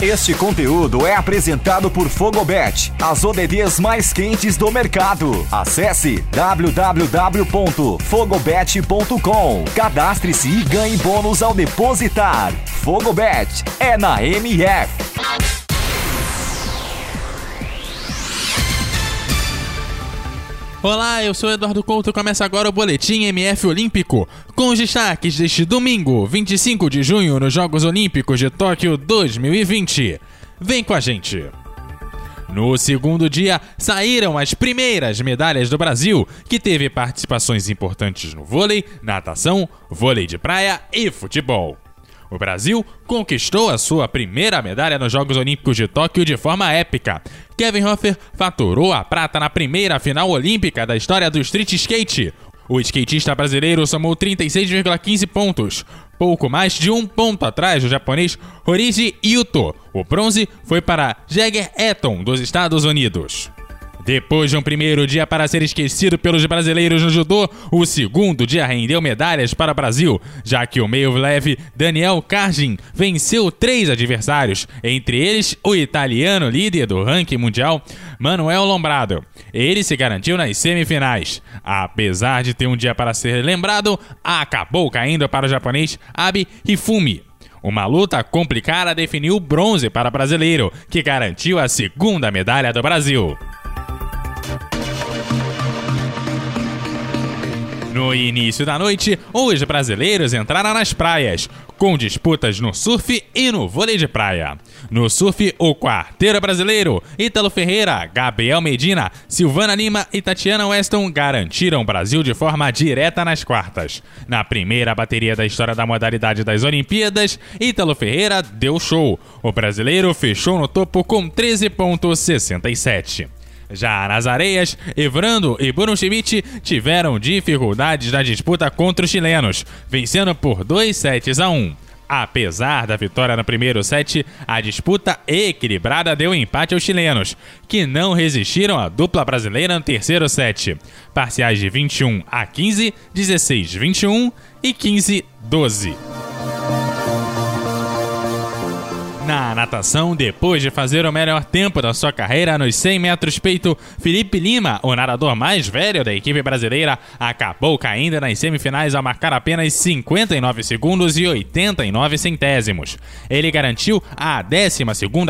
Este conteúdo é apresentado por Fogobet, as ODDs mais quentes do mercado. Acesse www.fogobet.com. Cadastre-se e ganhe bônus ao depositar. Fogobet é na MF. Olá, eu sou Eduardo Couto e começa agora o Boletim MF Olímpico, com os destaques deste domingo, 25 de junho, nos Jogos Olímpicos de Tóquio 2020. Vem com a gente! No segundo dia, saíram as primeiras medalhas do Brasil, que teve participações importantes no vôlei, natação, vôlei de praia e futebol. O Brasil conquistou a sua primeira medalha nos Jogos Olímpicos de Tóquio de forma épica. Kevin Hoffer faturou a prata na primeira final olímpica da história do street skate. O skatista brasileiro somou 36,15 pontos, pouco mais de um ponto atrás do japonês Horiji Yuto. O bronze foi para Jagger Eton, dos Estados Unidos. Depois de um primeiro dia para ser esquecido pelos brasileiros no judô, o segundo dia rendeu medalhas para o Brasil, já que o meio leve Daniel Cargin venceu três adversários, entre eles o italiano líder do ranking mundial, Manuel Lombrado. Ele se garantiu nas semifinais. Apesar de ter um dia para ser lembrado, acabou caindo para o japonês Abi Hifumi. Uma luta complicada definiu bronze para o brasileiro, que garantiu a segunda medalha do Brasil. No início da noite, os brasileiros entraram nas praias, com disputas no surf e no vôlei de praia. No surf, o quarteiro brasileiro, Ítalo Ferreira, Gabriel Medina, Silvana Lima e Tatiana Weston garantiram o Brasil de forma direta nas quartas. Na primeira bateria da história da modalidade das Olimpíadas, Ítalo Ferreira deu show. O brasileiro fechou no topo com 13,67. Já nas areias, Evrando e Bruno Schmidt tiveram dificuldades na disputa contra os chilenos, vencendo por 2 sets a 1. Apesar da vitória no primeiro set, a disputa equilibrada deu empate aos chilenos, que não resistiram à dupla brasileira no terceiro set. Parciais de 21 a 15, 16 21 e 15 12. Natação, depois de fazer o melhor tempo da sua carreira nos 100 metros peito, Felipe Lima, o nadador mais velho da equipe brasileira, acabou caindo nas semifinais ao marcar apenas 59 segundos e 89 centésimos. Ele garantiu a 12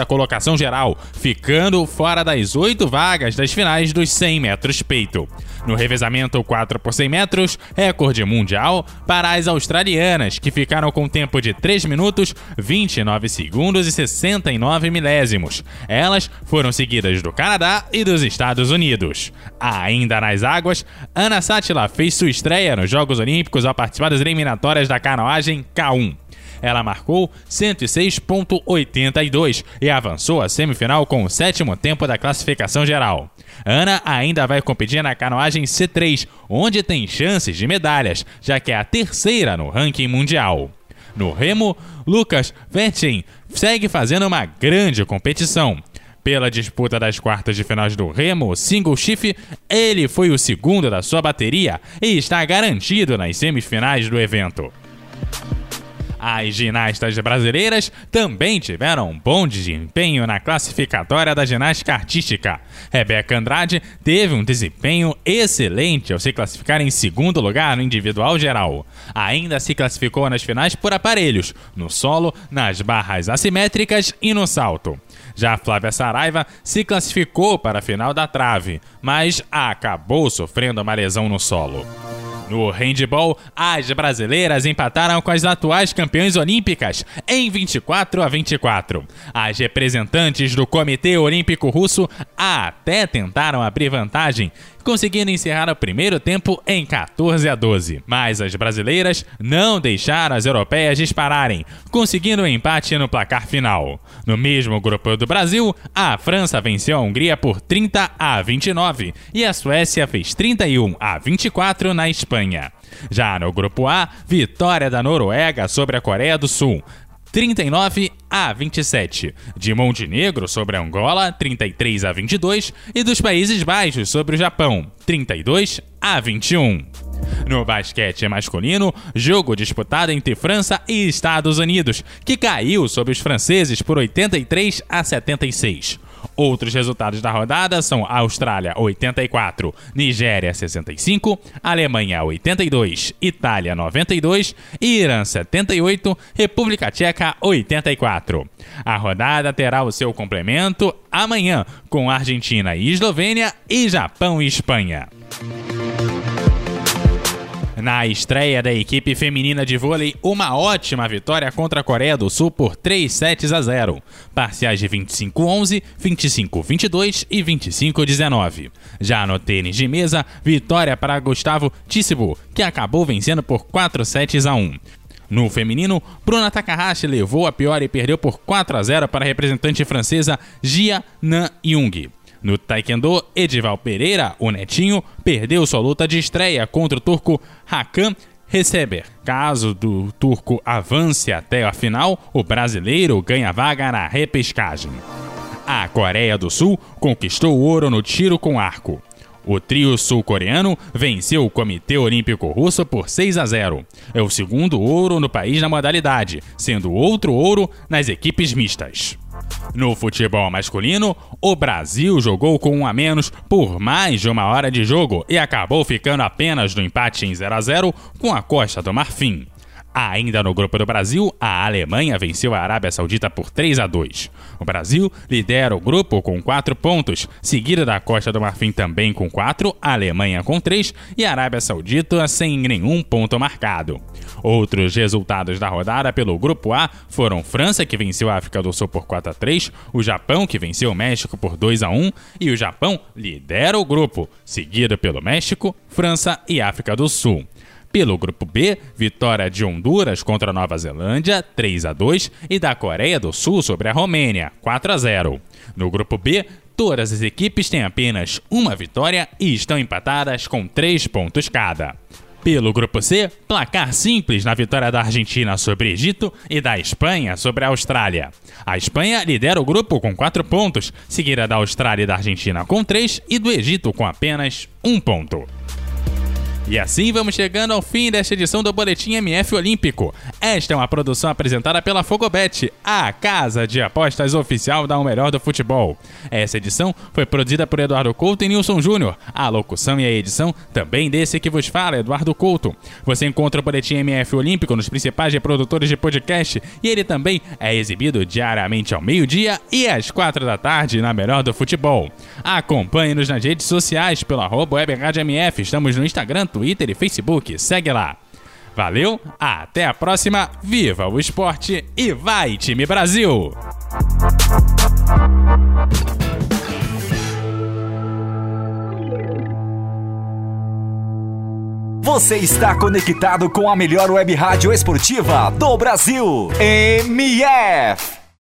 colocação geral, ficando fora das oito vagas das finais dos 100 metros peito. No revezamento 4 por 100 metros, recorde mundial para as australianas, que ficaram com tempo de 3 minutos, 29 segundos e 69 milésimos. Elas foram seguidas do Canadá e dos Estados Unidos. Ainda nas águas, Ana Sátila fez sua estreia nos Jogos Olímpicos ao participar das eliminatórias da canoagem K1. Ela marcou 106,82 e avançou à semifinal com o sétimo tempo da classificação geral. Ana ainda vai competir na canoagem C3, onde tem chances de medalhas, já que é a terceira no ranking mundial. No remo, Lucas Vertin segue fazendo uma grande competição. Pela disputa das quartas de finais do Remo Single Shift, ele foi o segundo da sua bateria e está garantido nas semifinais do evento. As ginastas brasileiras também tiveram um bom desempenho na classificatória da ginástica artística. Rebeca Andrade teve um desempenho excelente ao se classificar em segundo lugar no individual geral. Ainda se classificou nas finais por aparelhos, no solo, nas barras assimétricas e no salto. Já Flávia Saraiva se classificou para a final da trave, mas acabou sofrendo uma lesão no solo. No handball, as brasileiras empataram com as atuais campeãs olímpicas em 24 a 24. As representantes do Comitê Olímpico Russo até tentaram abrir vantagem, conseguindo encerrar o primeiro tempo em 14 a 12. Mas as brasileiras não deixaram as europeias dispararem, conseguindo o um empate no placar final. No mesmo grupo do Brasil, a França venceu a Hungria por 30 a 29 e a Suécia fez 31 a 24 na Espanha. Já no grupo A, vitória da Noruega sobre a Coreia do Sul. 39 a 27, de Montenegro sobre Angola, 33 a 22 e dos Países Baixos sobre o Japão, 32 a 21. No basquete masculino, jogo disputado entre França e Estados Unidos, que caiu sobre os franceses por 83 a 76. Outros resultados da rodada são Austrália 84, Nigéria 65, Alemanha 82, Itália 92, Irã 78, República Tcheca 84. A rodada terá o seu complemento amanhã com Argentina e Eslovênia e Japão e Espanha. Na estreia da equipe feminina de vôlei, uma ótima vitória contra a Coreia do Sul por 3 sets a 0, parciais de 25-11, 25-22 e 25-19. Já no tênis de mesa, vitória para Gustavo Tissibu, que acabou vencendo por 4 sets a 1. No feminino, Bruna Takahashi levou a pior e perdeu por 4 a 0 para a representante francesa Jia Nan Jung. No Taekwondo, Edival Pereira, o netinho, perdeu sua luta de estreia contra o turco Hakan Receber. Caso do turco avance até a final, o brasileiro ganha vaga na repescagem. A Coreia do Sul conquistou ouro no tiro com arco. O trio sul-coreano venceu o Comitê Olímpico Russo por 6 a 0. É o segundo ouro no país na modalidade, sendo outro ouro nas equipes mistas. No futebol masculino, o Brasil jogou com um a menos por mais de uma hora de jogo e acabou ficando apenas no empate em 0 a 0 com a Costa do Marfim. Ainda no grupo do Brasil, a Alemanha venceu a Arábia Saudita por 3 a 2. O Brasil lidera o grupo com 4 pontos, seguida da Costa do Marfim também com 4, a Alemanha com 3 e a Arábia Saudita sem nenhum ponto marcado. Outros resultados da rodada pelo grupo A foram França, que venceu a África do Sul por 4 a 3, o Japão, que venceu o México por 2 a 1 e o Japão lidera o grupo, seguido pelo México, França e África do Sul. Pelo grupo B, vitória de Honduras contra Nova Zelândia, 3 a 2, e da Coreia do Sul sobre a Romênia, 4 a 0. No grupo B, todas as equipes têm apenas uma vitória e estão empatadas com 3 pontos cada. Pelo grupo C, placar simples na vitória da Argentina sobre Egito e da Espanha sobre a Austrália. A Espanha lidera o grupo com 4 pontos, seguida da Austrália e da Argentina com 3 e do Egito com apenas 1 ponto. E assim vamos chegando ao fim desta edição do Boletim MF Olímpico. Esta é uma produção apresentada pela Fogobet, a casa de apostas oficial da O Melhor do Futebol. Essa edição foi produzida por Eduardo Couto e Nilson Júnior. A locução e a edição também desse que vos fala, Eduardo Couto. Você encontra o Boletim MF Olímpico nos principais reprodutores de podcast e ele também é exibido diariamente ao meio-dia e às quatro da tarde na Melhor do Futebol. Acompanhe-nos nas redes sociais pelo arroba WebRadioMF. Estamos no Instagram, Twitter e Facebook. Segue lá. Valeu, até a próxima. Viva o esporte e vai, time Brasil! Você está conectado com a melhor web rádio esportiva do Brasil. MF